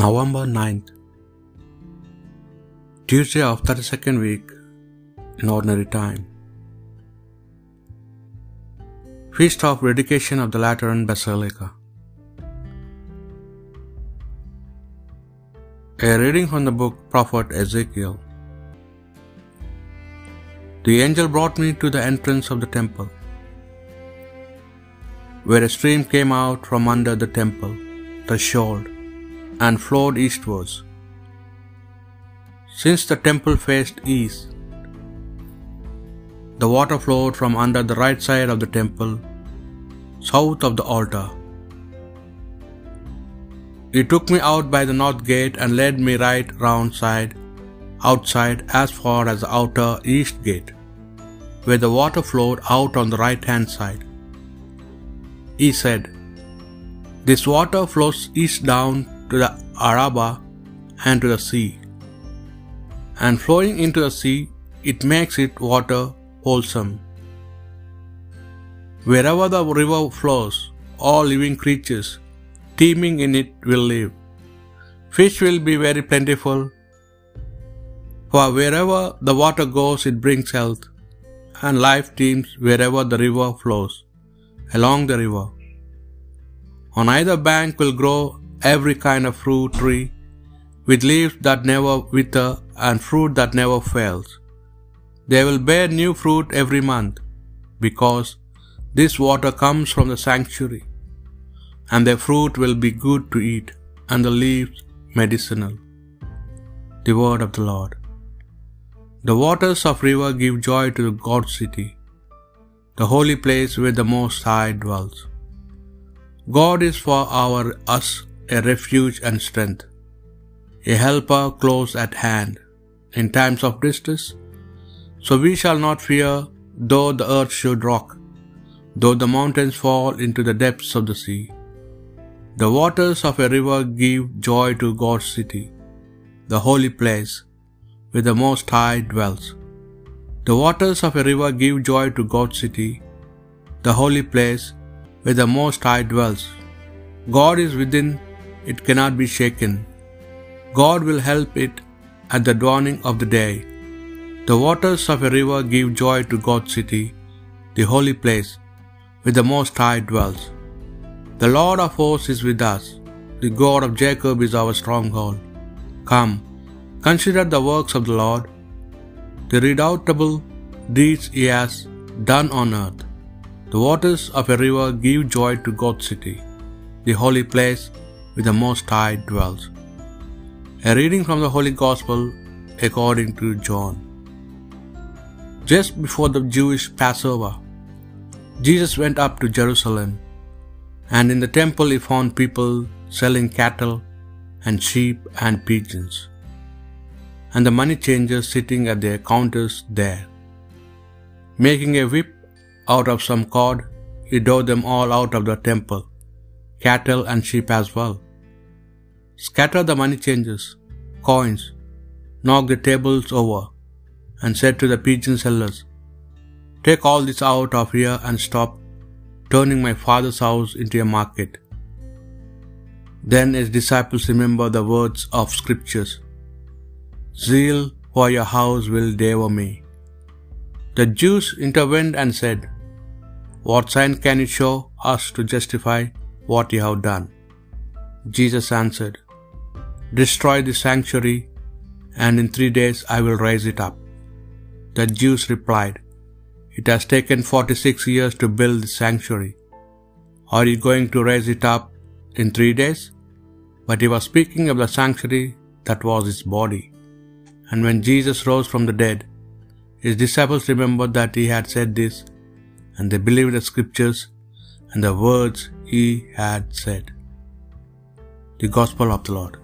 November 9th, Tuesday of 32nd week in ordinary time. Feast of Dedication of the Lateran Basilica. A reading from the book Prophet Ezekiel. The angel brought me to the entrance of the temple, where a stream came out from under the temple, the threshold and flowed eastwards. Since the temple faced east, the water flowed from under the right side of the temple, south of the altar. He took me out by the north gate and led me right round side, outside as far as the outer east gate, where the water flowed out on the right hand side. He said, This water flows east down to the Araba and to the sea. And flowing into the sea, it makes it water wholesome. Wherever the river flows, all living creatures teeming in it will live. Fish will be very plentiful, for wherever the water goes, it brings health, and life teems wherever the river flows, along the river. On either bank will grow every kind of fruit tree, with leaves that never wither and fruit that never fails. They will bear new fruit every month, because this water comes from the sanctuary, and their fruit will be good to eat, and the leaves medicinal. The word of the Lord. The waters of river give joy to the God city, the holy place where the Most High dwells. God is for our us a refuge and strength, a helper close at hand in times of distress. So we shall not fear, though the earth should rock, though the mountains fall into the depths of the sea. The waters of a river give joy to God's city, the holy place where the Most High dwells. The waters of a river give joy to God's city, the holy place where the Most High dwells. God is within, it cannot be shaken. God will help it at the dawning of the day. The waters of a river give joy to God's city, the holy place where the Most High dwells. The Lord of hosts is with us. The God of Jacob is our stronghold. Come, consider the works of the Lord, the redoubtable deeds he has done on earth. The waters of a river give joy to God's city, the holy place where the Most High dwells. A reading from the Holy Gospel according to John. Just before the Jewish Passover, Jesus went up to Jerusalem, and in the temple he found people selling cattle and sheep and pigeons, and the money changers sitting at their counters there. Making a whip out of some cord, he drove them all out of the temple, cattle and sheep as well. Scatter the money changers, coins, knock the tables over, and said to the pigeon sellers, Take all this out of here and stop turning my father's house into a market. Then his disciples remember the words of scriptures Zeal for your house will devour me. The Jews intervened and said, What sign can you show us to justify what you have done? Jesus answered, Destroy the sanctuary, and in three days I will raise it up. The Jews replied, It has taken forty six years to build the sanctuary. Are you going to raise it up in three days? But he was speaking of the sanctuary that was his body. And when Jesus rose from the dead, his disciples remembered that he had said this, and they believed the scriptures and the words he had said. The Gospel of the Lord.